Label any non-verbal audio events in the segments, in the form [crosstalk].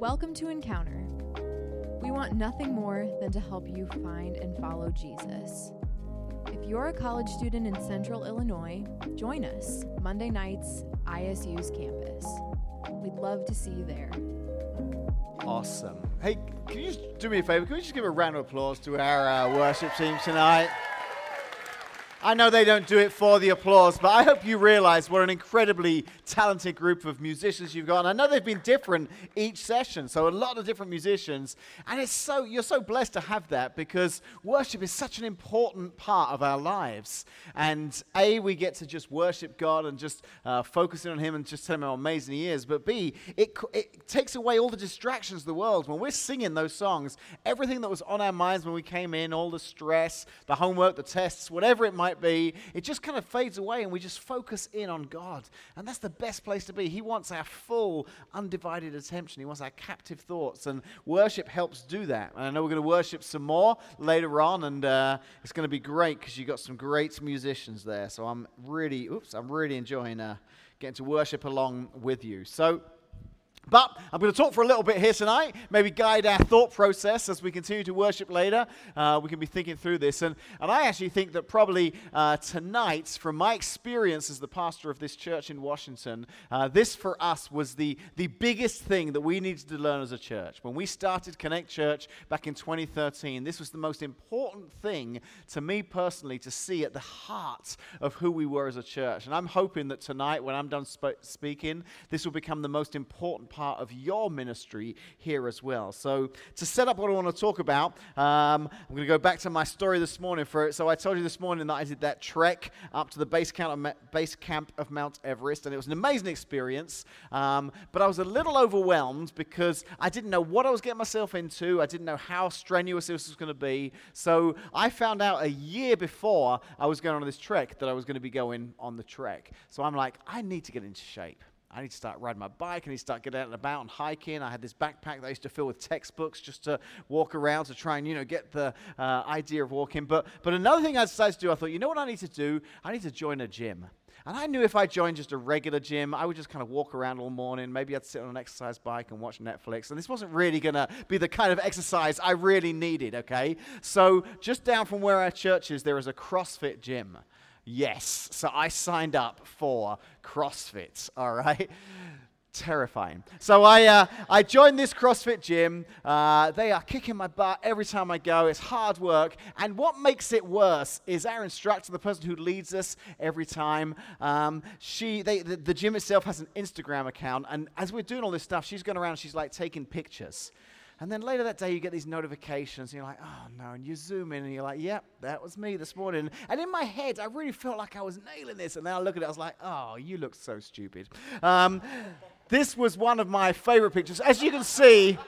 Welcome to Encounter. We want nothing more than to help you find and follow Jesus. If you're a college student in central Illinois, join us Monday nights, ISU's campus. We'd love to see you there. Awesome. Hey, can you just do me a favor? Can we just give a round of applause to our uh, worship team tonight? I know they don't do it for the applause, but I hope you realize what an incredibly talented group of musicians you've got. And I know they've been different each session, so a lot of different musicians. And it's so you're so blessed to have that because worship is such an important part of our lives. And A, we get to just worship God and just uh, focus in on Him and just tell Him how amazing He is. But B, it, it takes away all the distractions of the world. When we're singing those songs, everything that was on our minds when we came in, all the stress, the homework, the tests, whatever it might might be, it just kind of fades away and we just focus in on God. And that's the best place to be. He wants our full, undivided attention, He wants our captive thoughts. And worship helps do that. And I know we're going to worship some more later on, and uh, it's going to be great because you've got some great musicians there. So I'm really, oops, I'm really enjoying uh, getting to worship along with you. So, but I'm going to talk for a little bit here tonight, maybe guide our thought process as we continue to worship later. Uh, we can be thinking through this. And, and I actually think that probably uh, tonight, from my experience as the pastor of this church in Washington, uh, this for us was the, the biggest thing that we needed to learn as a church. When we started Connect Church back in 2013, this was the most important thing to me personally to see at the heart of who we were as a church. And I'm hoping that tonight, when I'm done sp- speaking, this will become the most important part of your ministry here as well. So, to set up what I want to talk about, um, I'm going to go back to my story this morning. For so, I told you this morning that I did that trek up to the base camp of, base camp of Mount Everest, and it was an amazing experience. Um, but I was a little overwhelmed because I didn't know what I was getting myself into. I didn't know how strenuous this was going to be. So, I found out a year before I was going on this trek that I was going to be going on the trek. So, I'm like, I need to get into shape. I need to start riding my bike. I need to start getting out and about and hiking. I had this backpack that I used to fill with textbooks just to walk around to try and, you know, get the uh, idea of walking. But, but another thing I decided to do, I thought, you know what I need to do? I need to join a gym. And I knew if I joined just a regular gym, I would just kind of walk around all morning. Maybe I'd sit on an exercise bike and watch Netflix. And this wasn't really going to be the kind of exercise I really needed, okay? So just down from where our church is, there is a CrossFit gym. Yes. So I signed up for CrossFit, all right? Terrifying. So I, uh, I joined this CrossFit gym. Uh, they are kicking my butt every time I go. It's hard work. And what makes it worse is our instructor, the person who leads us every time, um, she, they, the, the gym itself has an Instagram account. And as we're doing all this stuff, she's going around, she's like taking pictures. And then later that day, you get these notifications, and you're like, oh no. And you zoom in, and you're like, yep, that was me this morning. And in my head, I really felt like I was nailing this. And then I look at it, I was like, oh, you look so stupid. Um, this was one of my favorite pictures. As you can see,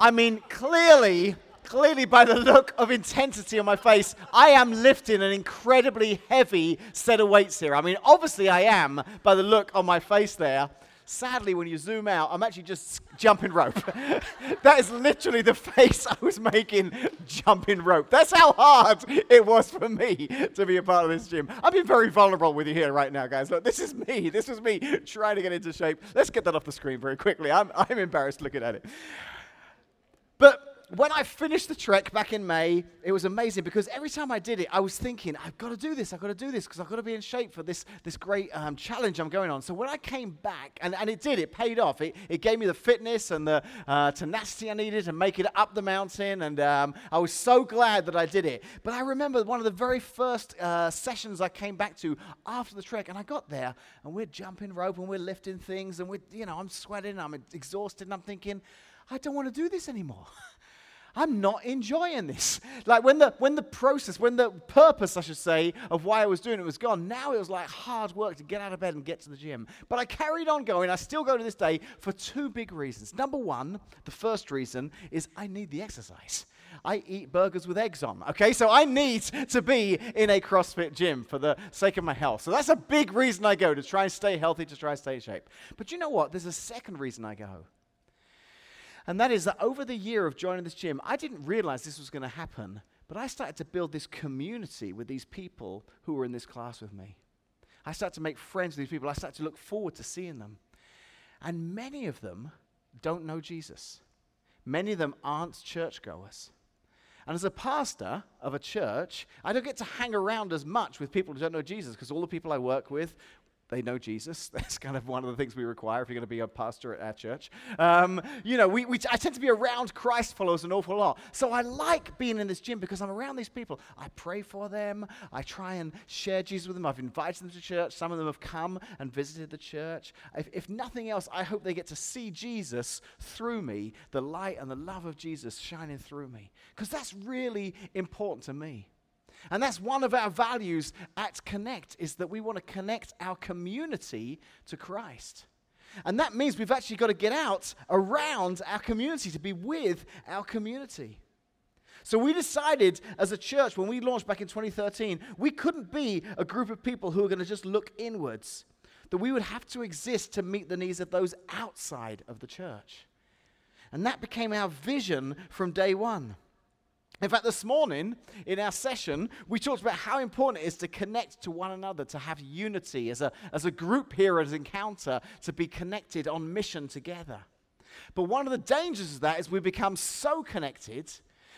I mean, clearly, clearly by the look of intensity on my face, I am lifting an incredibly heavy set of weights here. I mean, obviously I am by the look on my face there. Sadly, when you zoom out, I'm actually just jumping rope. [laughs] that is literally the face I was making jumping rope. That's how hard it was for me to be a part of this gym. I've been very vulnerable with you here right now, guys. Look, this is me. This was me trying to get into shape. Let's get that off the screen very quickly. I'm, I'm embarrassed looking at it. But when I finished the trek back in May, it was amazing because every time I did it, I was thinking, I've got to do this, I've got to do this because I've got to be in shape for this, this great um, challenge I'm going on. So when I came back, and, and it did, it paid off. It, it gave me the fitness and the uh, tenacity I needed to make it up the mountain, and um, I was so glad that I did it. But I remember one of the very first uh, sessions I came back to after the trek, and I got there, and we're jumping rope and we're lifting things, and we're, you know, I'm sweating, I'm exhausted, and I'm thinking, I don't want to do this anymore. [laughs] I'm not enjoying this. [laughs] Like when the when the process, when the purpose, I should say, of why I was doing it was gone, now it was like hard work to get out of bed and get to the gym. But I carried on going. I still go to this day for two big reasons. Number one, the first reason is I need the exercise. I eat burgers with eggs on. Okay, so I need to be in a CrossFit gym for the sake of my health. So that's a big reason I go to try and stay healthy, to try and stay in shape. But you know what? There's a second reason I go. And that is that over the year of joining this gym, I didn't realize this was going to happen, but I started to build this community with these people who were in this class with me. I started to make friends with these people. I started to look forward to seeing them. And many of them don't know Jesus. Many of them aren't churchgoers. And as a pastor of a church, I don't get to hang around as much with people who don't know Jesus because all the people I work with they know Jesus. [laughs] That's kind of one of the things we require if you're going to be a pastor at our church. Um, you know, we, we, I tend to be around Christ followers an awful lot. So I like being in this gym because I'm around these people. I pray for them. I try and share Jesus with them. I've invited them to church. Some of them have come and visited the church. If, if nothing else, I hope they get to see Jesus through me, the light and the love of Jesus shining through me. Because that's really important to me. And that's one of our values at Connect is that we want to connect our community to Christ. And that means we've actually got to get out around our community to be with our community. So we decided as a church when we launched back in 2013, we couldn't be a group of people who are going to just look inwards. That we would have to exist to meet the needs of those outside of the church. And that became our vision from day one. In fact, this morning in our session, we talked about how important it is to connect to one another, to have unity as a, as a group here at Encounter, to be connected on mission together. But one of the dangers of that is we become so connected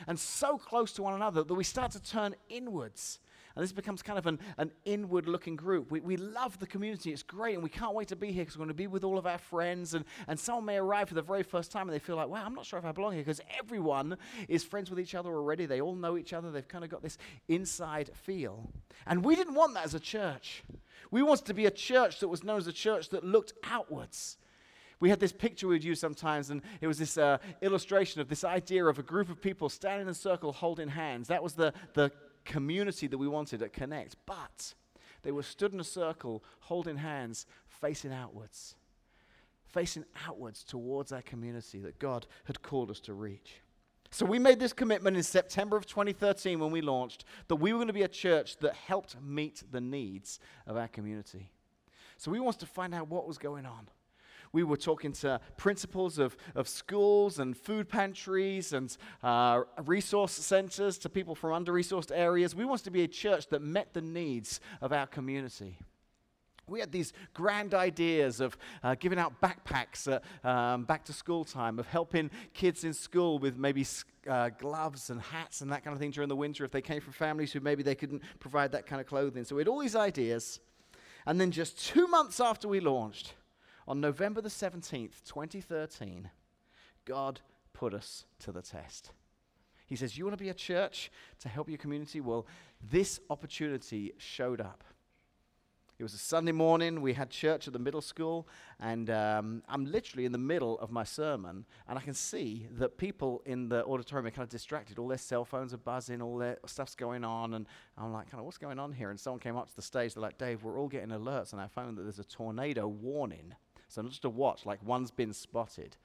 and so close to one another that we start to turn inwards and this becomes kind of an, an inward looking group. We, we love the community, it's great, and we can't wait to be here because we're going to be with all of our friends. And, and someone may arrive for the very first time and they feel like, wow, I'm not sure if I belong here because everyone is friends with each other already. They all know each other, they've kind of got this inside feel. And we didn't want that as a church. We wanted to be a church that was known as a church that looked outwards. We had this picture we'd use sometimes, and it was this uh, illustration of this idea of a group of people standing in a circle holding hands. That was the, the community that we wanted at Connect. But they were stood in a circle, holding hands, facing outwards. Facing outwards towards our community that God had called us to reach. So we made this commitment in September of 2013 when we launched that we were going to be a church that helped meet the needs of our community. So we wanted to find out what was going on. We were talking to principals of, of schools and food pantries and uh, resource centers, to people from under resourced areas. We wanted to be a church that met the needs of our community. We had these grand ideas of uh, giving out backpacks at um, back to school time, of helping kids in school with maybe uh, gloves and hats and that kind of thing during the winter if they came from families who maybe they couldn't provide that kind of clothing. So we had all these ideas. And then just two months after we launched, on November the 17th, 2013, God put us to the test. He says, You want to be a church to help your community? Well, this opportunity showed up. It was a Sunday morning. We had church at the middle school, and um, I'm literally in the middle of my sermon, and I can see that people in the auditorium are kind of distracted. All their cell phones are buzzing, all their stuff's going on, and I'm like, kind of, what's going on here? And someone came up to the stage. They're like, Dave, we're all getting alerts on our phone that there's a tornado warning. So not just a watch, like one's been spotted.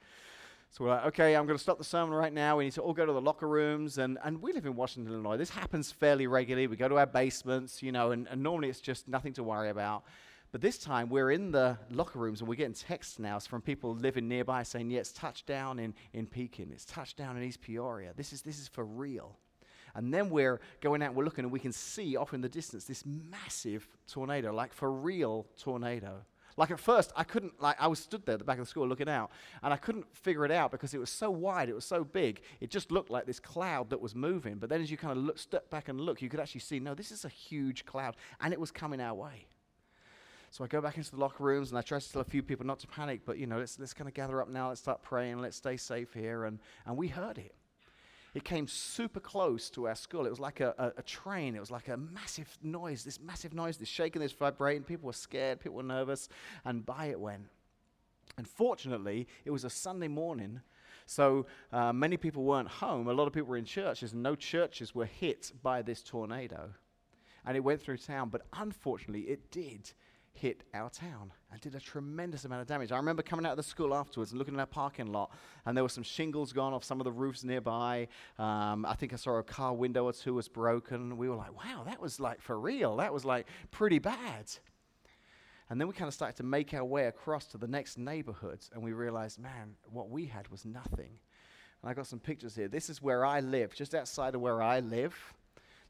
So we're like, okay, I'm going to stop the sermon right now. We need to all go to the locker rooms. And, and we live in Washington, Illinois. This happens fairly regularly. We go to our basements, you know, and, and normally it's just nothing to worry about. But this time we're in the locker rooms and we're getting texts now from people living nearby saying, yeah, it's touchdown in, in Pekin. It's touchdown in East Peoria. This is, this is for real. And then we're going out, we're looking, and we can see off in the distance this massive tornado, like for real tornado. Like at first, I couldn't, like, I was stood there at the back of the school looking out, and I couldn't figure it out because it was so wide, it was so big, it just looked like this cloud that was moving. But then as you kind of look, step back and look, you could actually see, no, this is a huge cloud, and it was coming our way. So I go back into the locker rooms and I try to tell a few people not to panic, but you know, let's, let's kind of gather up now, let's start praying, let's stay safe here. And, and we heard it. It came super close to our school. It was like a, a, a, train. It was like a massive noise, this massive noise, this shaking, this vibrating. People were scared, people were nervous, and by it went. And fortunately, it was a Sunday morning, so uh, many people weren't home. A lot of people were in churches, and no churches were hit by this tornado. And it went through town, but unfortunately, it did hit our town and did a tremendous amount of damage. I remember coming out of the school afterwards and looking at our parking lot, and there were some shingles gone off some of the roofs nearby. Um, I think I saw a car window or two was broken. We were like, wow, that was like for real. That was like pretty bad. And then we kind of started to make our way across to the next neighborhoods, and we realized, man, what we had was nothing. And I got some pictures here. This is where I live, just outside of where I live.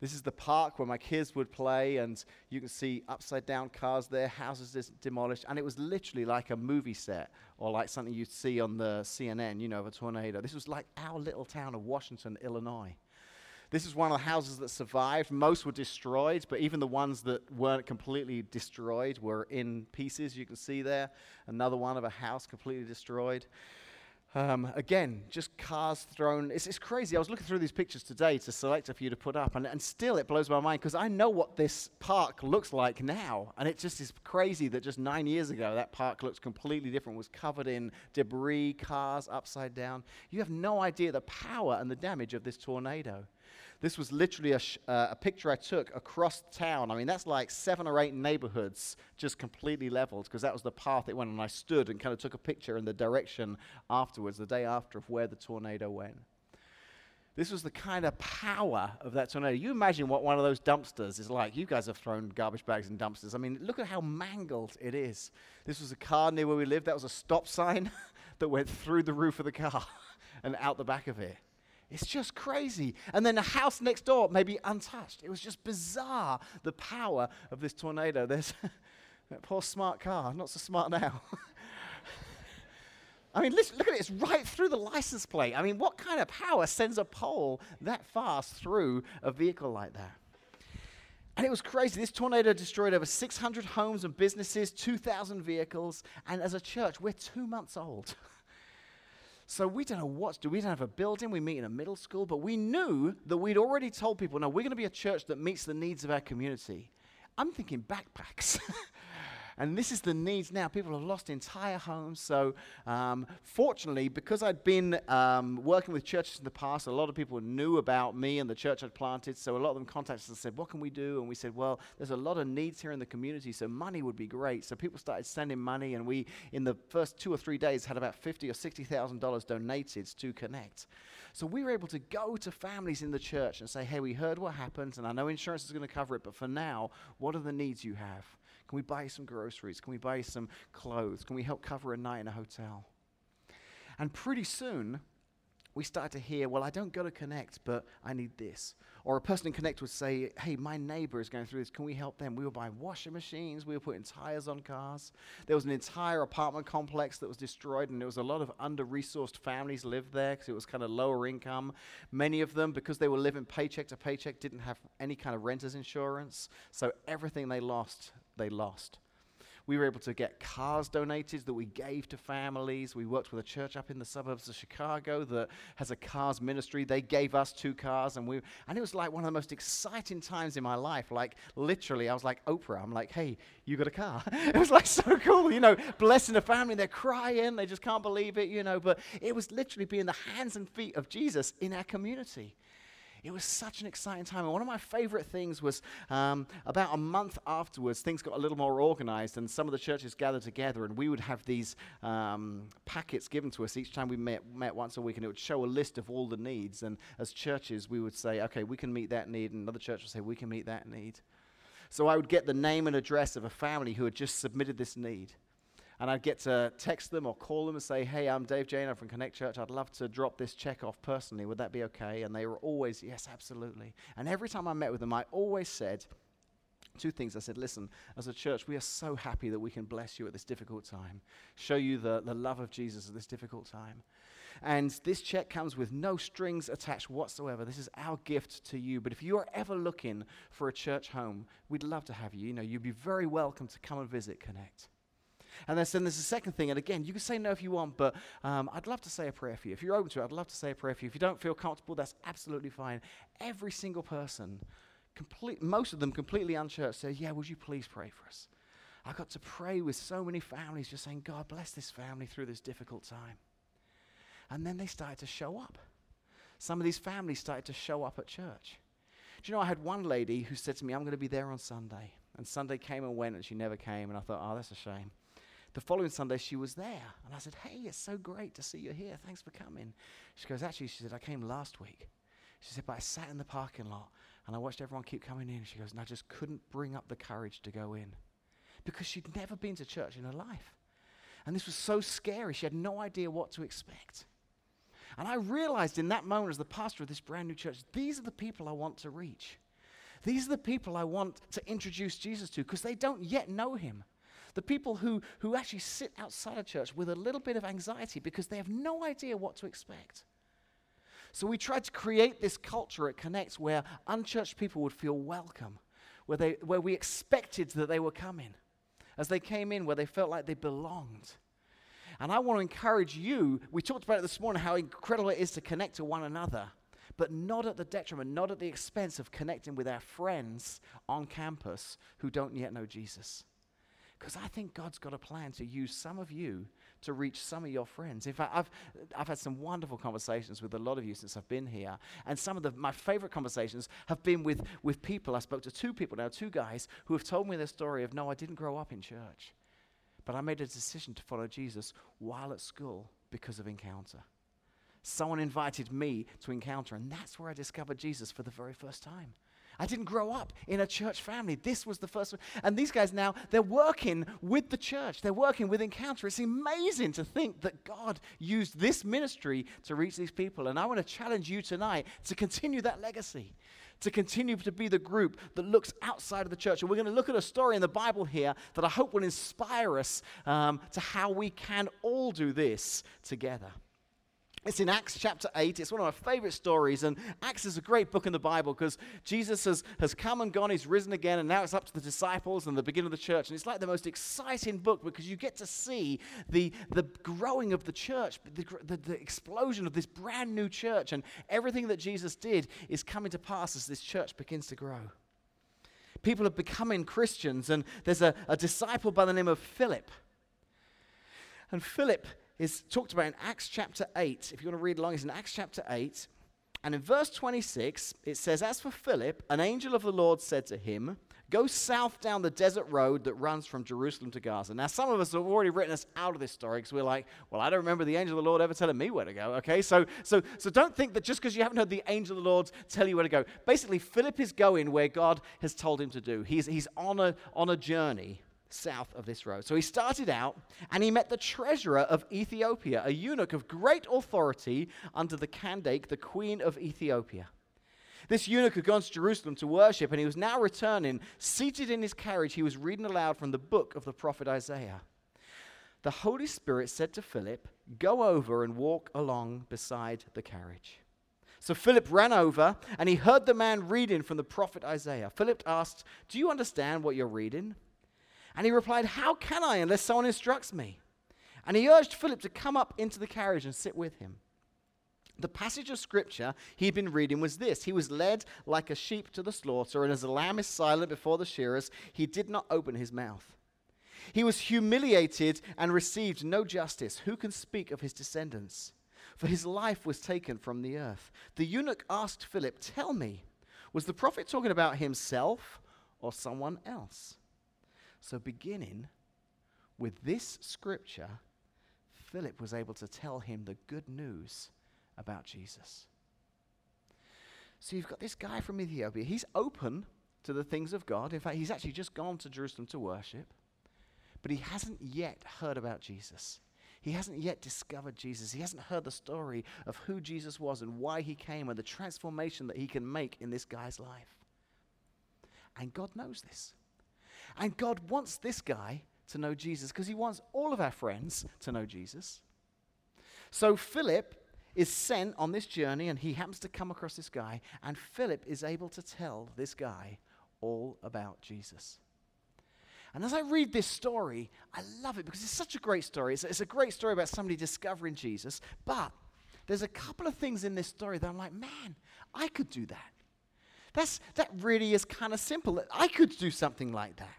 This is the park where my kids would play, and you can see upside down cars there, houses dis- demolished, and it was literally like a movie set or like something you'd see on the CNN, you know, of a tornado. This was like our little town of Washington, Illinois. This is one of the houses that survived. Most were destroyed, but even the ones that weren't completely destroyed were in pieces. You can see there another one of a house completely destroyed. Um, again, just cars thrown. It's, it's, crazy. I was looking through these pictures today to select a few to put up, and, and still it blows my mind because I know what this park looks like now. And it just is crazy that just nine years ago, that park looks completely different, was covered in debris, cars upside down. You have no idea the power and the damage of this tornado. This was literally a, sh- uh, a picture I took across town. I mean, that's like seven or eight neighborhoods just completely leveled because that was the path it went. And I stood and kind of took a picture in the direction afterwards, the day after, of where the tornado went. This was the kind of power of that tornado. You imagine what one of those dumpsters is like. You guys have thrown garbage bags in dumpsters. I mean, look at how mangled it is. This was a car near where we lived. That was a stop sign [laughs] that went through the roof of the car [laughs] and out the back of it. It's just crazy. And then the house next door may be untouched. It was just bizarre, the power of this tornado. There's [laughs] that poor smart car, not so smart now. [laughs] I mean, listen, look at it. It's right through the license plate. I mean, what kind of power sends a pole that fast through a vehicle like that? And it was crazy. This tornado destroyed over 600 homes and businesses, 2,000 vehicles, and as a church, we're two months old. [laughs] So we don't know what to do. We don't have a building. We meet in a middle school, but we knew that we'd already told people, no, we're going to be a church that meets the needs of our community. I'm thinking backpacks. [laughs] And this is the needs now. People have lost entire homes. So, um, fortunately, because I'd been um, working with churches in the past, a lot of people knew about me and the church I'd planted. So, a lot of them contacted us and said, What can we do? And we said, Well, there's a lot of needs here in the community, so money would be great. So, people started sending money, and we, in the first two or three days, had about fifty or $60,000 donated to Connect. So we were able to go to families in the church and say, hey, we heard what happened, and I know insurance is going to cover it, but for now, what are the needs you have? Can we buy some groceries? Can we buy some clothes? Can we help cover a night in a hotel? And pretty soon, we start to hear, well, I don't go to Connect, but I need this. Or a person in Connect would say, hey, my neighbor is going through this. Can we help them? We were buying washing machines. We were putting tires on cars. There was an entire apartment complex that was destroyed, and there was a lot of under resourced families lived there because it was kind of lower income. Many of them, because they were living paycheck to paycheck, didn't have any kind of renter's insurance. So everything they lost, they lost. We were able to get cars donated that we gave to families. We worked with a church up in the suburbs of Chicago that has a cars ministry. They gave us two cars, and we and it was like one of the most exciting times in my life. Like literally, I was like Oprah. I'm like, hey, you got a car? [laughs] it was like so cool, you know, blessing a family. They're crying, they just can't believe it, you know. But it was literally being the hands and feet of Jesus in our community. It was such an exciting time. And one of my favorite things was um, about a month afterwards, things got a little more organized, and some of the churches gathered together, and we would have these um, packets given to us each time we met, met once a week, and it would show a list of all the needs. And as churches, we would say, okay, we can meet that need, and another church would say, we can meet that need. So I would get the name and address of a family who had just submitted this need and I'd get to text them or call them and say, Hey, I'm Dave Jane, I'm from Connect Church. I'd love to drop this check off personally. Would that be okay? And they were always, Yes, absolutely. And every time I met with them, I always said two things. I said, Listen, as a church, we are so happy that we can bless you at this difficult time, show you the, the love of Jesus at this difficult time. And this check comes with no strings attached whatsoever. This is our gift to you. But if you are ever looking for a church home, we'd love to have you. You know, you'd be very welcome to come and visit Connect. And then, there's a second thing, and again, you can say no if you want, but um, I'd love to say a prayer for you. If you're open to it, I'd love to say a prayer for you. If you don't feel comfortable, that's absolutely fine. Every single person, complete, most of them completely unchurched, said, Yeah, would you please pray for us? I got to pray with so many families, just saying, God, bless this family through this difficult time. And then they started to show up. Some of these families started to show up at church. Do you know, I had one lady who said to me, I'm going to be there on Sunday. And Sunday came and went, and she never came. And I thought, oh, that's a shame the following Sunday, she was there. And I said, Hey, it's so great to see you here. Thanks for coming. She goes, Actually, she said, I came last week. She said, But I sat in the parking lot and I watched everyone keep coming in. She goes, And I just couldn't bring up the courage to go in because she'd never been to church in her life. And this was so scary. She had no idea what to expect. And I realized in that moment, as the pastor of this brand new church, these are the people I want to reach. These are the people I want to introduce Jesus to because they don't yet know him. The people who, who actually sit outside of church with a little bit of anxiety because they have no idea what to expect. So we tried to create this culture at Connect where unchurched people would feel welcome, where, they, where we expected that they were coming. As they came in, where they felt like they belonged. And I want to encourage you. We talked about it this morning how incredible it is to connect to one another, but not at the detriment, not at the expense of connecting with our friends on campus who don't yet know Jesus. Because I think God's got a plan to use some of you to reach some of your friends. In fact, I've, I've had some wonderful conversations with a lot of you since I've been here. And some of the, my favorite conversations have been with, with people. I spoke to two people now, two guys, who have told me their story of no, I didn't grow up in church. But I made a decision to follow Jesus while at school because of encounter. Someone invited me to encounter, and that's where I discovered Jesus for the very first time. I didn't grow up in a church family. This was the first one. And these guys now, they're working with the church, they're working with Encounter. It's amazing to think that God used this ministry to reach these people. And I want to challenge you tonight to continue that legacy, to continue to be the group that looks outside of the church. And we're going to look at a story in the Bible here that I hope will inspire us um, to how we can all do this together. It's in Acts chapter 8. It's one of my favorite stories. And Acts is a great book in the Bible because Jesus has, has come and gone, he's risen again, and now it's up to the disciples and the beginning of the church. And it's like the most exciting book because you get to see the, the growing of the church, the, the, the explosion of this brand new church. And everything that Jesus did is coming to pass as this church begins to grow. People are becoming Christians, and there's a, a disciple by the name of Philip. And Philip is talked about in Acts chapter 8. If you want to read along, it's in Acts chapter 8. And in verse 26, it says, As for Philip, an angel of the Lord said to him, Go south down the desert road that runs from Jerusalem to Gaza. Now, some of us have already written us out of this story because we're like, well, I don't remember the angel of the Lord ever telling me where to go. Okay, so, so, so don't think that just because you haven't heard the angel of the Lord tell you where to go. Basically, Philip is going where God has told him to do. He's, he's on, a, on a journey south of this road. So he started out and he met the treasurer of Ethiopia, a eunuch of great authority under the Candace, the queen of Ethiopia. This eunuch had gone to Jerusalem to worship and he was now returning. Seated in his carriage, he was reading aloud from the book of the prophet Isaiah. The Holy Spirit said to Philip, Go over and walk along beside the carriage. So Philip ran over and he heard the man reading from the prophet Isaiah. Philip asked, Do you understand what you're reading? And he replied, How can I unless someone instructs me? And he urged Philip to come up into the carriage and sit with him. The passage of scripture he'd been reading was this He was led like a sheep to the slaughter, and as a lamb is silent before the shearers, he did not open his mouth. He was humiliated and received no justice. Who can speak of his descendants? For his life was taken from the earth. The eunuch asked Philip, Tell me, was the prophet talking about himself or someone else? So, beginning with this scripture, Philip was able to tell him the good news about Jesus. So, you've got this guy from Ethiopia. He's open to the things of God. In fact, he's actually just gone to Jerusalem to worship, but he hasn't yet heard about Jesus. He hasn't yet discovered Jesus. He hasn't heard the story of who Jesus was and why he came and the transformation that he can make in this guy's life. And God knows this. And God wants this guy to know Jesus because he wants all of our friends to know Jesus. So Philip is sent on this journey and he happens to come across this guy, and Philip is able to tell this guy all about Jesus. And as I read this story, I love it because it's such a great story. It's, it's, a great story about somebody discovering Jesus, but there's a couple of things in this story that I'm like, man, I could do that. That's, that really is kind of simple. I could do something like that.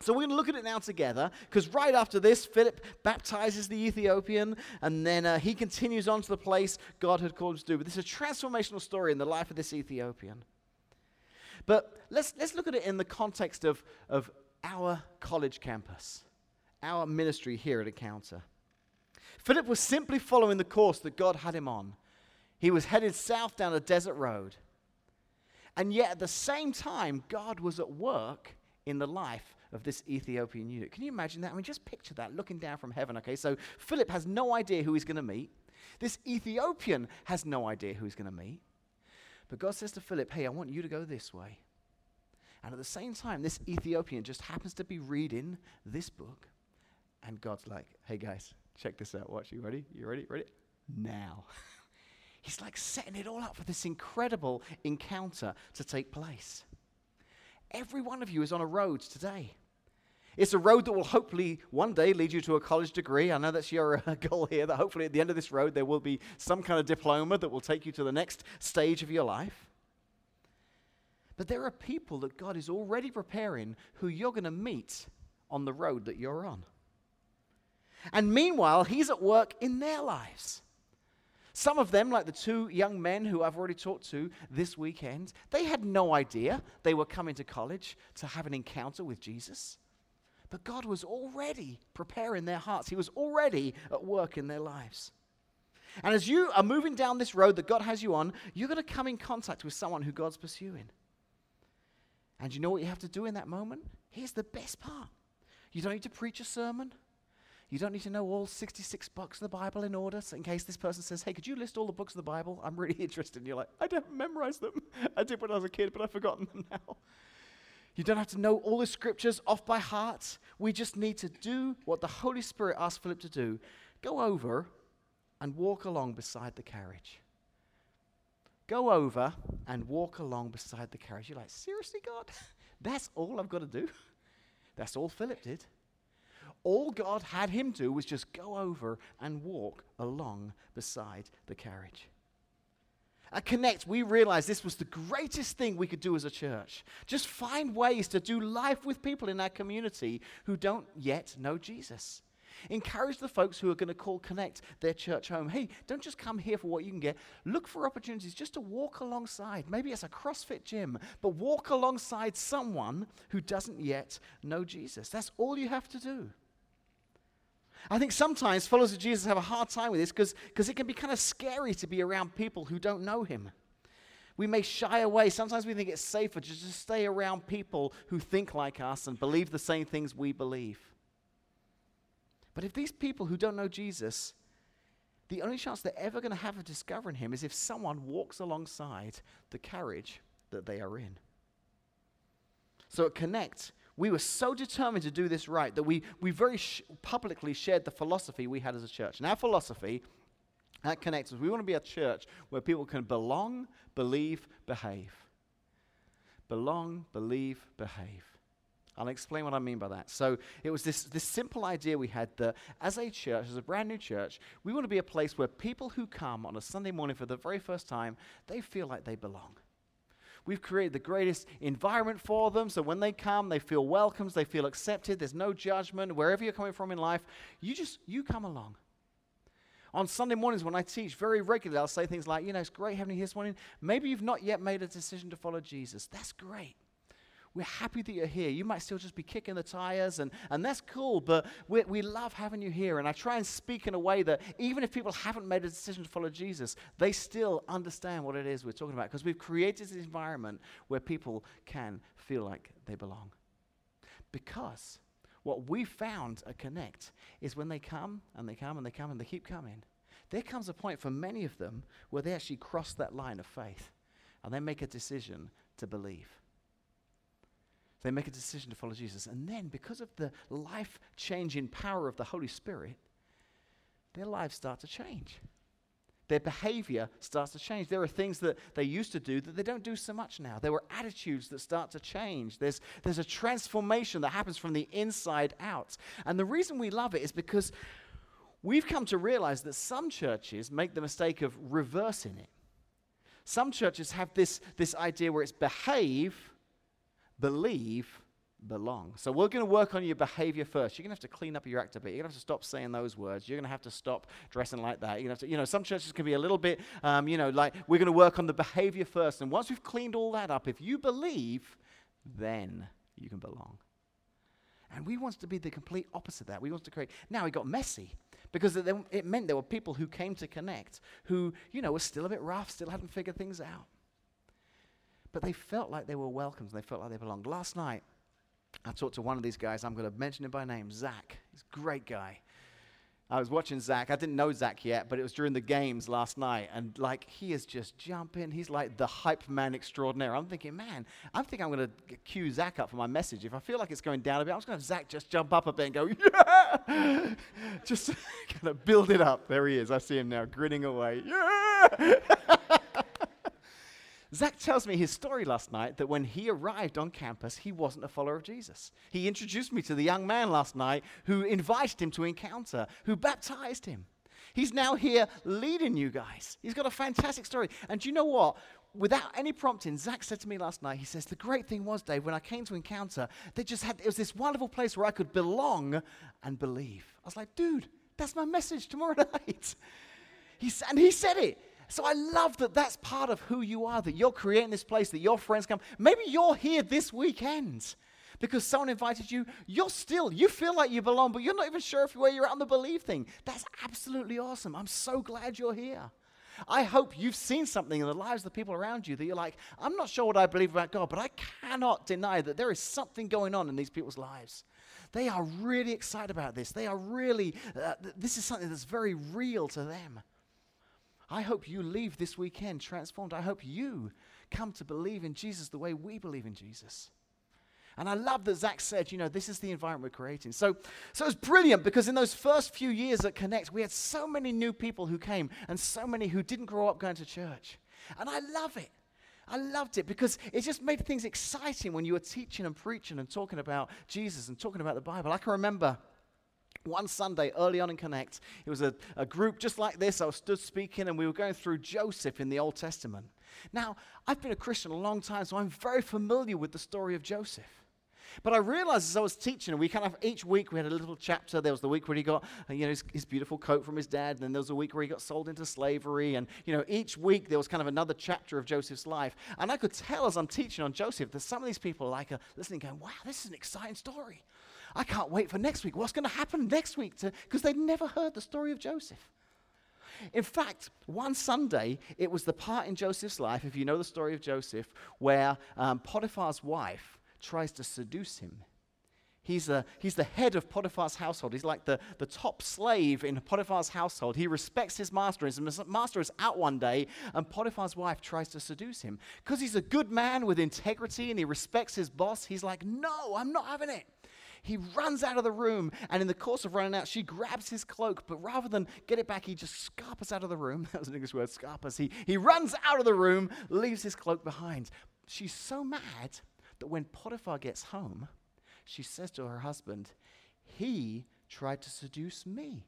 So we're going to look at it now together because right after this, Philip baptizes the Ethiopian and then uh, he continues on to the place God had called him to do. But this is a transformational story in the life of this Ethiopian. But let's, let's look at it in the context of, of our college campus, our ministry here at Encounter. Philip was simply following the course that God had him on. He was headed south down a desert road. And yet at the same time, God was at work in the life of this Ethiopian eunuch. Can you imagine that? I mean, just picture that looking down from heaven. Okay, so Philip has no idea who he's going to meet. This Ethiopian has no idea who he's going to meet. But God says to Philip, Hey, I want you to go this way. And at the same time, this Ethiopian just happens to be reading this book. And God's like, hey guys, check this out. Watch, you ready? You ready? Ready? Now. [laughs] He's like setting it all up for this incredible encounter to take place. Every one of you is on a road today. It's a road that will hopefully one day lead you to a college degree. I know that's your uh, [laughs] goal here, that hopefully at the end of this road there will be some kind of diploma that will take you to the next stage of your life. But there are people that God is already preparing who you're going to meet on the road that you're on. And meanwhile, He's at work in their lives. Some of them, like the two young men who I've already talked to this weekend, they had no idea they were coming to college to have an encounter with Jesus. But God was already preparing their hearts, He was already at work in their lives. And as you are moving down this road that God has you on, you're going to come in contact with someone who God's pursuing. And you know what you have to do in that moment? Here's the best part you don't need to preach a sermon. You don't need to know all 66 books of the Bible in order, so in case this person says, Hey, could you list all the books of the Bible? I'm really [laughs] interested. And you're like, I don't memorize them. [laughs] I did when I was a kid, but I've forgotten them now. You don't have to know all the scriptures off by heart. We just need to do what the Holy Spirit asked Philip to do go over and walk along beside the carriage. Go over and walk along beside the carriage. You're like, seriously, God? [laughs] That's all I've got to do? That's all Philip did. All God had him do was just go over and walk along beside the carriage. At Connect, we realized this was the greatest thing we could do as a church. Just find ways to do life with people in our community who don't yet know Jesus. Encourage the folks who are going to call Connect their church home. Hey, don't just come here for what you can get. Look for opportunities just to walk alongside. Maybe it's a CrossFit gym, but walk alongside someone who doesn't yet know Jesus. That's all you have to do. I think sometimes followers of Jesus have a hard time with this because it can be kind of scary to be around people who don't know him. We may shy away. Sometimes we think it's safer to just stay around people who think like us and believe the same things we believe. But if these people who don't know Jesus, the only chance they're ever going to have of discovering him is if someone walks alongside the carriage that they are in. So at Connect, we were so determined to do this right that we, we very sh- publicly shared the philosophy we had as a church. And our philosophy at Connect is we want to be a church where people can belong, believe, behave. Belong, believe, behave. I'll explain what I mean by that. So it was this, this simple idea we had that as a church, as a brand new church, we want to be a place where people who come on a Sunday morning for the very first time, they feel like they belong. We've created the greatest environment for them. So when they come, they feel welcomed, they feel accepted. There's no judgment. Wherever you're coming from in life, you just you come along. On Sunday mornings when I teach, very regularly I'll say things like, you know, it's great having you here this morning. Maybe you've not yet made a decision to follow Jesus. That's great. We're happy that you're here. You might still just be kicking the tires, and, and that's cool, but we, we love having you here. And I try and speak in a way that even if people haven't made a decision to follow Jesus, they still understand what it is we're talking about because we've created this environment where people can feel like they belong. Because what we found at Connect is when they come and they come and they come and they keep coming, there comes a point for many of them where they actually cross that line of faith and they make a decision to believe. They make a decision to follow Jesus. And then, because of the life changing power of the Holy Spirit, their lives start to change. Their behavior starts to change. There are things that they used to do that they don't do so much now. There were attitudes that start to change. There's, there's a transformation that happens from the inside out. And the reason we love it is because we've come to realize that some churches make the mistake of reversing it. Some churches have this, this idea where it's behave believe, belong. So we're going to work on your behavior first. You're going to have to clean up your act a bit. You're going to have to stop saying those words. You're going to have to stop dressing like that. You're going to, have to you know, some churches can be a little bit, um, you know, like we're going to work on the behavior first. And once we've cleaned all that up, if you believe, then you can belong. And we want to be the complete opposite of that. We want to create. Now it got messy because it, it meant there were people who came to connect who, you know, were still a bit rough, still hadn't figured things out but they felt like they were welcomed and they felt like they belonged. Last night, I talked to one of these guys. I'm going to mention him by name, Zach. He's a great guy. I was watching Zach. I didn't know Zach yet, but it was during the games last night. And like, he is just jumping. He's like the hype man extraordinaire. I'm thinking, man, I think I'm going to cue Zach up for my message. If I feel like it's going down a bit, I'm just going to have Zach just jump up a bit and go, yeah! [laughs] just [laughs] kind of build it up. There he is. I see him now grinning away. Yeah! [laughs] Zach tells me his story last night that when he arrived on campus, he wasn't a follower of Jesus. He introduced me to the young man last night who invited him to encounter, who baptized him. He's now here leading you guys. He's got a fantastic story. And do you know what? Without any prompting, Zach said to me last night, he says, The great thing was, Dave, when I came to Encounter, they just had, it was this wonderful place where I could belong and believe. I was like, Dude, that's my message tomorrow [laughs] night. He's, and he said it. So I love that that's part of who you are, that you're creating this place, that your friends come. Maybe you're here this weekend because someone invited you. You're still, you feel like you belong, but you're not even sure if where you're at on the believe thing. That's absolutely awesome. I'm so glad you're here. I hope you've seen something in the lives of the people around you that you're like, I'm not sure what I believe about God, but I cannot deny that there is something going on in these people's lives. They are really excited about this. They are really, uh, this is something that's very real to them. I hope you leave this weekend transformed. I hope you come to believe in Jesus the way we believe in Jesus. And I love that Zach said, you know, this is the environment we're creating. So, so it's brilliant because in those first few years at Connect, we had so many new people who came and so many who didn't grow up going to church. And I love it. I loved it because it just made things exciting when you were teaching and preaching and talking about Jesus and talking about the Bible. I can remember one Sunday early on in Connect, it was a, a group just like this. I was stood speaking, and we were going through Joseph in the Old Testament. Now, I've been a Christian a long time, so I'm very familiar with the story of Joseph. But I realized as I was teaching, we kind of each week we had a little chapter. There was the week where he got uh, you know his, his, beautiful coat from his dad, and then there was a week where he got sold into slavery, and you know each week there was kind of another chapter of Joseph's life. And I could tell as I'm teaching on Joseph that some of these people like are listening, going, "Wow, this is an exciting story." I can't wait for next week. What's going to happen next week? Because they'd never heard the story of Joseph. In fact, one Sunday, it was the part in Joseph's life, if you know the story of Joseph, where um, Potiphar's wife tries to seduce him. He's, a, he's the head of Potiphar's household. He's like the, the top slave in Potiphar's household. He respects his master. His master is out one day, and Potiphar's wife tries to seduce him. Because he's a good man with integrity and he respects his boss, he's like, No, I'm not having it. He runs out of the room, and in the course of running out, she grabs his cloak, but rather than get it back, he just scarpers out of the room. [laughs] That was an English word, scarpers. He, he runs out of the room, leaves his cloak behind. She's so mad that when Potiphar gets home, she says to her husband, He tried to seduce me.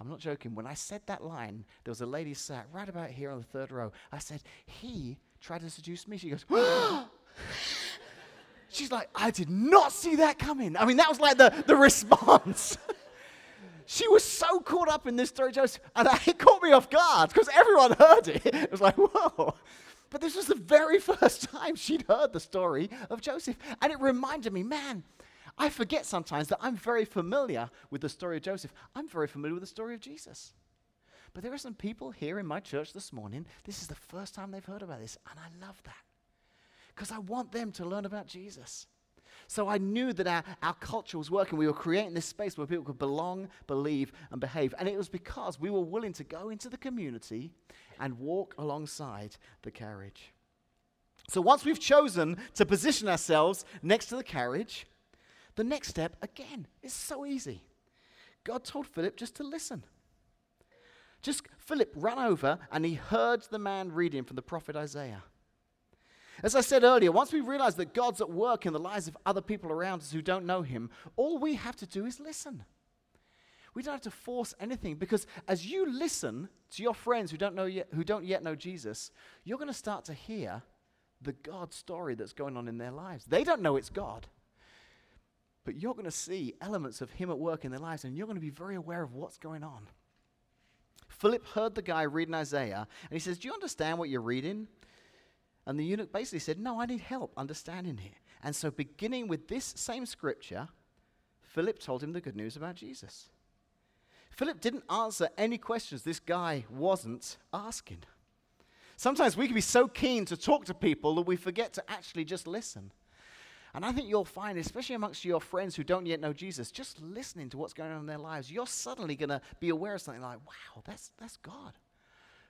I'm not joking. When I said that line, there was a lady sat right about here on the third row. I said, He tried to seduce me. She goes, [gasps] [laughs] She's like, I did not see that coming. I mean, that was like the, the [laughs] response. she was so caught up in this story, Joseph, and [laughs] it caught me off guard because everyone heard it. [laughs] It was like, whoa. But this was the very first time she'd heard the story of Joseph. And it reminded me, man, I forget sometimes that I'm very familiar with the story of Joseph. I'm very familiar with the story of Jesus. But there are some people here in my church this morning, this is the first time they've heard about this, and I love that because I want them to learn about Jesus. So I knew that our, our culture was working. We were creating this space where people could belong, believe, and behave. And it was because we were willing to go into the community and walk alongside the carriage. So once we've chosen to position ourselves next to the carriage, the next step, again, is so easy. God told Philip just to listen. Just Philip ran over and he heard the man reading from the prophet Isaiah. As I said earlier, once we realize that God's at work in the lives of other people around us who don't know Him, all we have to do is listen. We don't have to force anything because as you listen to your friends who don't, know yet, who don't yet know Jesus, you're going to start to hear the God story that's going on in their lives. They don't know it's God, but you're going to see elements of Him at work in their lives and you're going to be very aware of what's going on. Philip heard the guy reading Isaiah and he says, Do you understand what you're reading? And the eunuch basically said, No, I need help understanding here. And so, beginning with this same scripture, Philip told him the good news about Jesus. Philip didn't answer any questions this guy wasn't asking. Sometimes we can be so keen to talk to people that we forget to actually just listen. And I think you'll find, especially amongst your friends who don't yet know Jesus, just listening to what's going on in their lives, you're suddenly going to be aware of something like, wow, that's, that's God.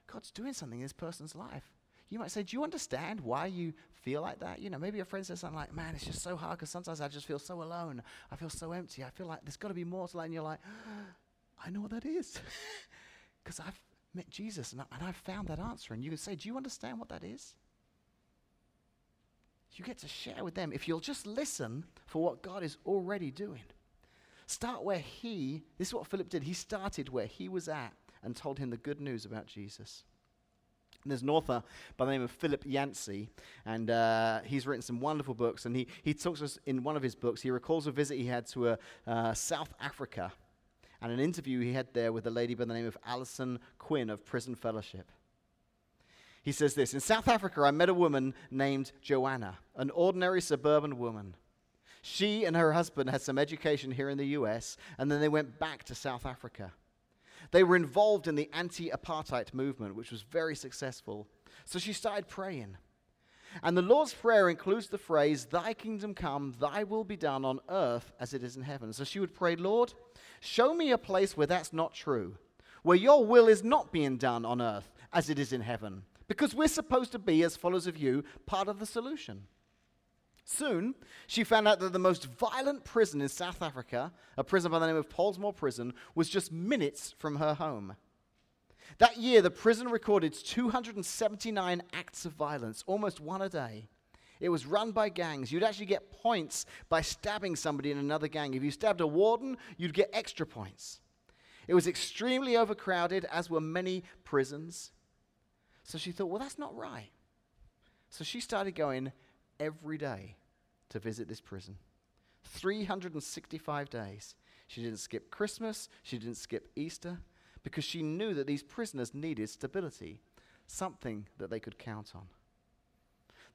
God's doing something in this person's life. You might say, Do you understand why you feel like that? You know, maybe a friend says something like, Man, it's just so hard because sometimes I just feel so alone. I feel so empty. I feel like there's got to be more to life. And you're like, I know what that is. [laughs] Because I've met Jesus and, I, and I've found that answer. And you can say, Do you understand what that is? You get to share with them if you'll just listen for what God is already doing. Start where He, this is what Philip did. He started where He was at and told him the good news about Jesus. And there's an author by the name of Philip Yancey, and uh, he's written some wonderful books. And he, he talks us in one of his books. He recalls a visit he had to a, uh, South Africa and an interview he had there with a lady by the name of Alison Quinn of Prison Fellowship. He says this In South Africa, I met a woman named Joanna, an ordinary suburban woman. She and her husband had some education here in the US, and then they went back to South Africa. They were involved in the anti apartheid movement, which was very successful. So she started praying. And the Lord's Prayer includes the phrase, Thy kingdom come, thy will be done on earth as it is in heaven. So she would pray, Lord, show me a place where that's not true, where your will is not being done on earth as it is in heaven. Because we're supposed to be, as followers of you, part of the solution. Soon, she found out that the most violent prison in South Africa, a prison by the name of Pollsmoor Prison, was just minutes from her home. That year, the prison recorded 279 acts of violence, almost one a day. It was run by gangs. You'd actually get points by stabbing somebody in another gang. If you stabbed a warden, you'd get extra points. It was extremely overcrowded, as were many prisons. So she thought, well, that's not right. So she started going every day to visit this prison. 365 days. She didn't skip Christmas, she didn't skip Easter, because she knew that these prisoners needed stability, something that they could count on.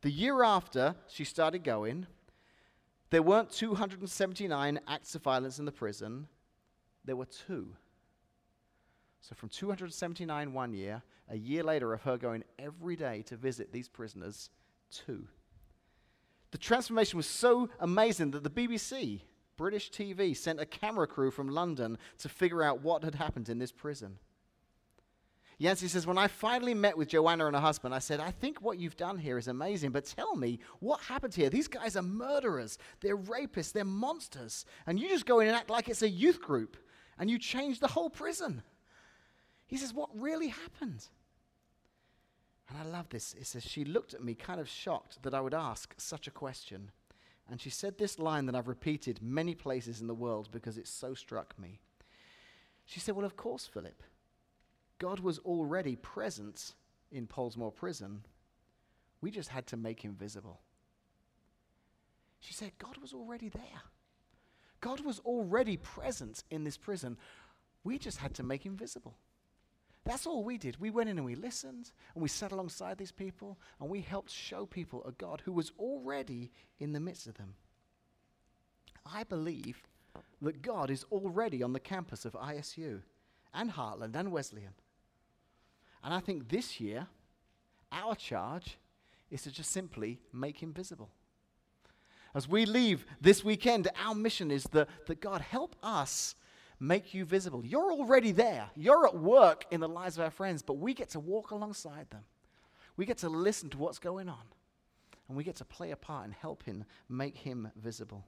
The year after she started going, there weren't 279 acts of violence in the prison, there were two. So from 279 one year, a year later of her going every day to visit these prisoners, two. The transformation was so amazing that the BBC, British TV, sent a camera crew from London to figure out what had happened in this prison. Yancey says, When I finally met with Joanna and her husband, I said, I think what you've done here is amazing, but tell me, what happened here? These guys are murderers, they're rapists, they're monsters, and you just go in and act like it's a youth group, and you change the whole prison. He says, What really happened? And I love this. It says, She looked at me kind of shocked that I would ask such a question. And she said this line that I've repeated many places in the world because it so struck me. She said, Well, of course, Philip. God was already present in Pollsmoor prison. We just had to make him visible. She said, God was already there. God was already present in this prison. We just had to make him visible. That's all we did. We went in and we listened and we sat alongside these people and we helped show people a God who was already in the midst of them. I believe that God is already on the campus of ISU and Heartland and Wesleyan. And I think this year, our charge is to just simply make him visible. As we leave this weekend, our mission is that, that God help us make you visible. You're already there. You're at work in the lives of our friends, but we get to walk alongside them. We get to listen to what's going on. And we get to play a part in helping make him visible.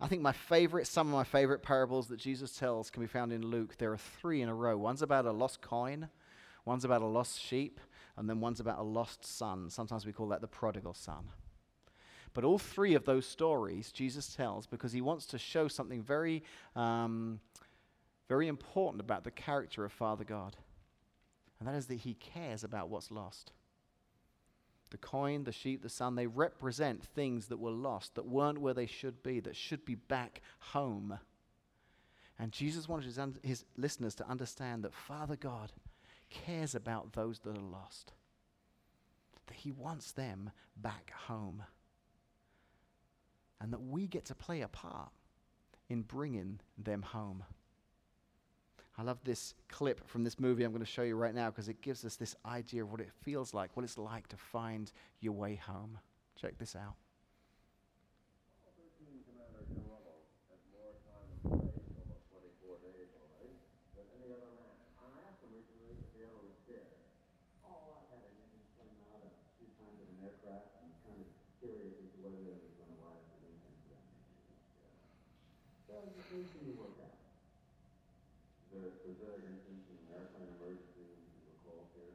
I think my favorite, some of my favorite parables that Jesus tells can be found in Luke. There are three in a row. One's about a lost coin, one's about a lost sheep, and then one's about a lost son. Sometimes we call that the prodigal son. But all three of those stories Jesus tells because he wants to show something very, um, very important about the character of Father God. And that is that he cares about what's lost. The coin, the sheep, the son, they represent things that were lost, that weren't where they should be, that should be back home. And Jesus wanted his, un- his listeners to understand that Father God cares about those that are lost, that he wants them back home and that we get to play a part in bringing them home. I love this clip from this movie I'm going to show you right now because it gives us this idea of what it feels like, what it's like to find your way home. Check this out. Well, you things can you work out? Is there, was there an instance in an airplane emergency when you were called here?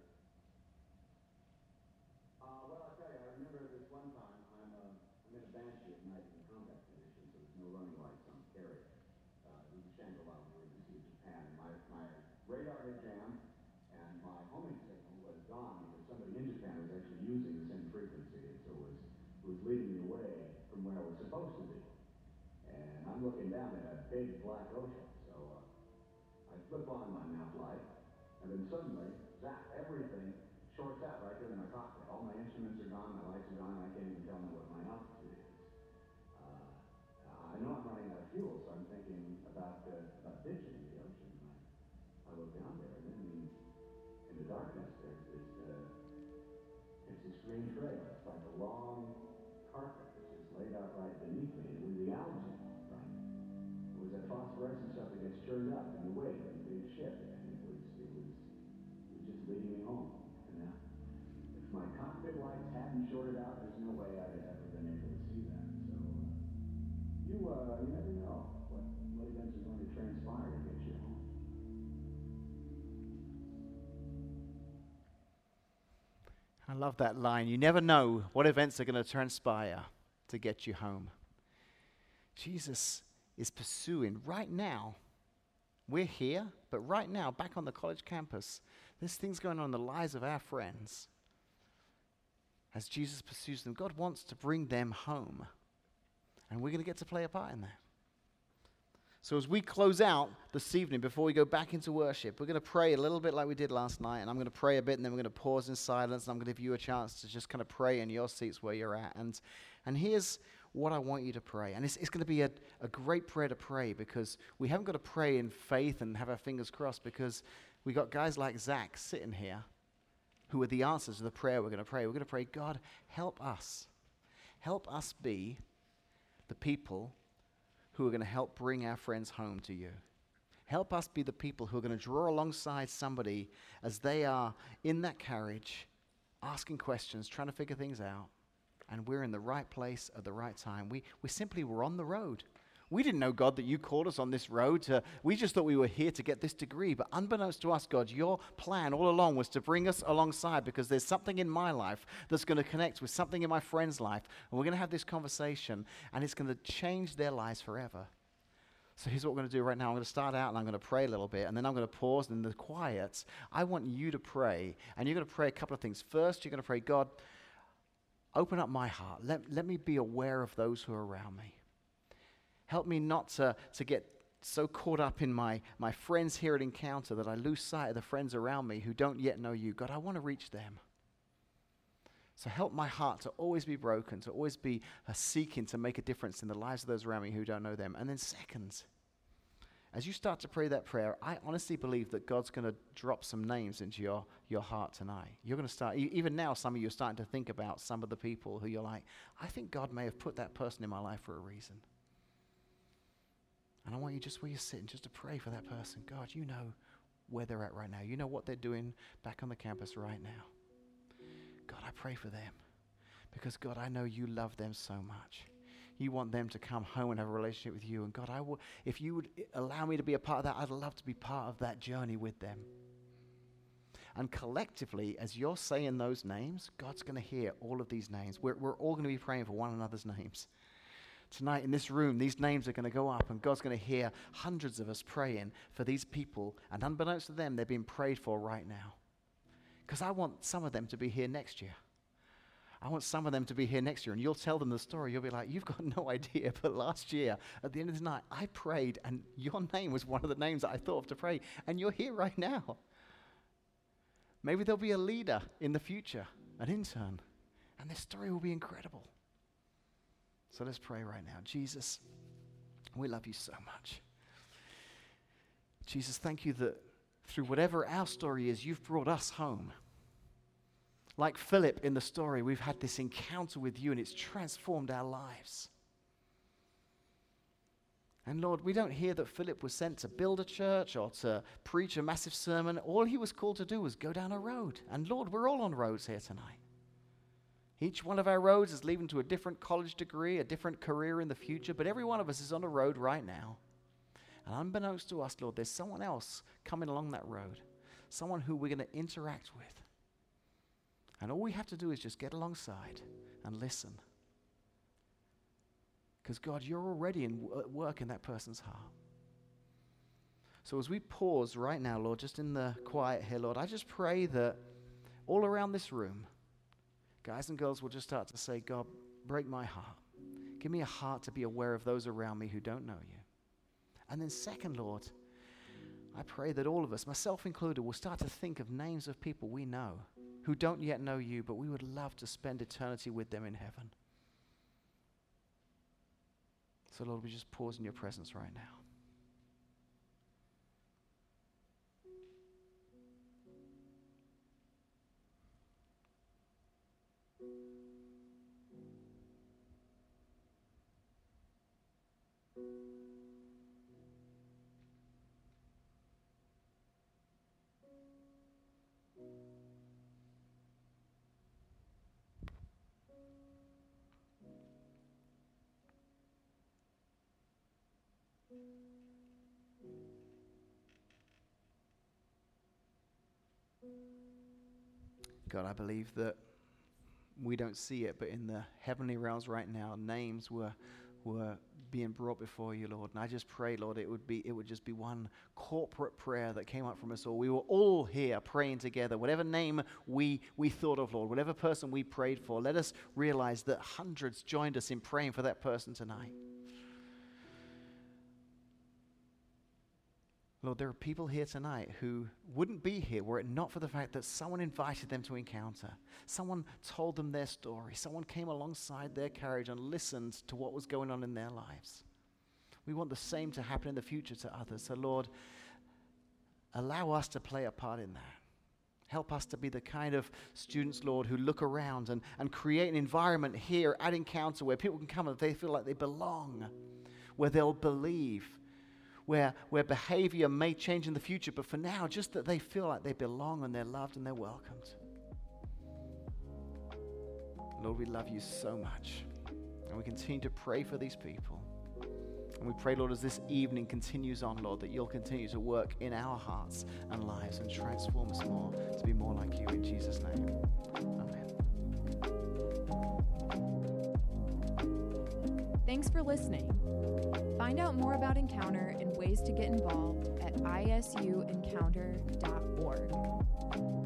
Uh, well, I'll tell you, I remember this one time, I'm, uh, I'm in a Banshee at night in combat conditions, so there's no running lights on the carrier. Uh, it was a Shangri-La emergency in Japan, and my, my radar had jammed, and my homing signal was gone because somebody in Japan was actually using the same frequency, and so was, was leading me away from where I was supposed to be. And I'm looking down at a big black ocean, so uh, I flip on my map light, and then suddenly, I love that line. You never know what events are going to transpire to get you home. Jesus is pursuing right now. We're here, but right now, back on the college campus, there's things going on in the lives of our friends. As Jesus pursues them, God wants to bring them home. And we're going to get to play a part in that. So, as we close out this evening, before we go back into worship, we're going to pray a little bit like we did last night. And I'm going to pray a bit, and then we're going to pause in silence. And I'm going to give you a chance to just kind of pray in your seats where you're at. And, and here's what I want you to pray. And it's, it's going to be a, a great prayer to pray because we haven't got to pray in faith and have our fingers crossed because we got guys like Zach sitting here who are the answers to the prayer we're going to pray. We're going to pray, God, help us. Help us be the people who are going to help bring our friends home to you. Help us be the people who are going to draw alongside somebody as they are in that carriage, asking questions, trying to figure things out. And we're in the right place at the right time. We, we simply were on the road. We didn't know, God, that you called us on this road. To, we just thought we were here to get this degree. But unbeknownst to us, God, your plan all along was to bring us alongside because there's something in my life that's going to connect with something in my friend's life. And we're going to have this conversation, and it's going to change their lives forever. So here's what we're going to do right now. I'm going to start out and I'm going to pray a little bit, and then I'm going to pause. And in the quiet, I want you to pray. And you're going to pray a couple of things. First, you're going to pray, God, open up my heart. Let, let me be aware of those who are around me. Help me not to, to get so caught up in my, my friends here at Encounter that I lose sight of the friends around me who don't yet know you. God, I want to reach them. So help my heart to always be broken, to always be uh, seeking to make a difference in the lives of those around me who don't know them. And then, second, as you start to pray that prayer, I honestly believe that God's going to drop some names into your, your heart tonight. You're going to start, even now, some of you are starting to think about some of the people who you're like, I think God may have put that person in my life for a reason. And I want you just where you're sitting, just to pray for that person. God, you know where they're at right now. You know what they're doing back on the campus right now. God, I pray for them. Because, God, I know you love them so much. You want them to come home and have a relationship with you. And, God, I will, if you would allow me to be a part of that, I'd love to be part of that journey with them. And collectively, as you're saying those names, God's going to hear all of these names. We're, we're all going to be praying for one another's names. Tonight in this room, these names are going to go up, and God's going to hear hundreds of us praying for these people. And unbeknownst to them, they're being prayed for right now. Because I want some of them to be here next year. I want some of them to be here next year. And you'll tell them the story. You'll be like, You've got [laughs] no idea. [laughs] But last year, at the end of the night, I prayed, and your name was one of the names that I thought of to pray. And you're here right now. Maybe there'll be a leader in the future, an intern, and this story will be incredible. So let's pray right now. Jesus, we love you so much. Jesus, thank you that through whatever our story is, you've brought us home. Like Philip in the story, we've had this encounter with you and it's transformed our lives. And Lord, we don't hear that Philip was sent to build a church or to preach a massive sermon. All he was called to do was go down a road. And Lord, we're all on roads here tonight. Each one of our roads is leading to a different college degree, a different career in the future, but every one of us is on a road right now. And unbeknownst to us, Lord, there's someone else coming along that road, someone who we're going to interact with. And all we have to do is just get alongside and listen. Because, God, you're already in at work in that person's heart. So, as we pause right now, Lord, just in the quiet here, Lord, I just pray that all around this room, guys and girls will just start to say, God, break my heart. Give me a heart to be aware of those around me who don't know you. And then, second, Lord, I pray that all of us, myself included, will start to think of names of people we know who don't yet know you, but we would love to spend eternity with them in heaven. So, Lord, we just pause in your presence right now. God, I believe that we don't see it, but in the heavenly realms right now, names were were being brought before you, Lord. And I just pray, Lord, it would be it would just be one corporate prayer that came up from us all. We were all here praying together. Whatever name we we thought of, Lord, whatever person we prayed for, let us realize that hundreds joined us in praying for that person tonight. Lord, there are people here tonight who wouldn't be here were it not for the fact that someone invited them to encounter. Someone told them their story. Someone came alongside their carriage and listened to what was going on in their lives. We want the same to happen in the future to others. So, Lord, allow us to play a part in that. Help us to be the kind of students, Lord, who look around and, and create an environment here at Encounter where people can come and they feel like they belong, where they'll believe where, where behavior may change in the future, but for now, just that they feel like they belong and they're loved and they're welcomed. Lord, we love you so much. And we continue to pray for these people. And we pray, Lord, as this evening continues on, Lord, that you'll continue to work in our hearts and lives and transform us more to be more like you in Jesus' name. Amen. Thanks for listening. Find out more about Encounter and ways to get involved at isuencounter.org.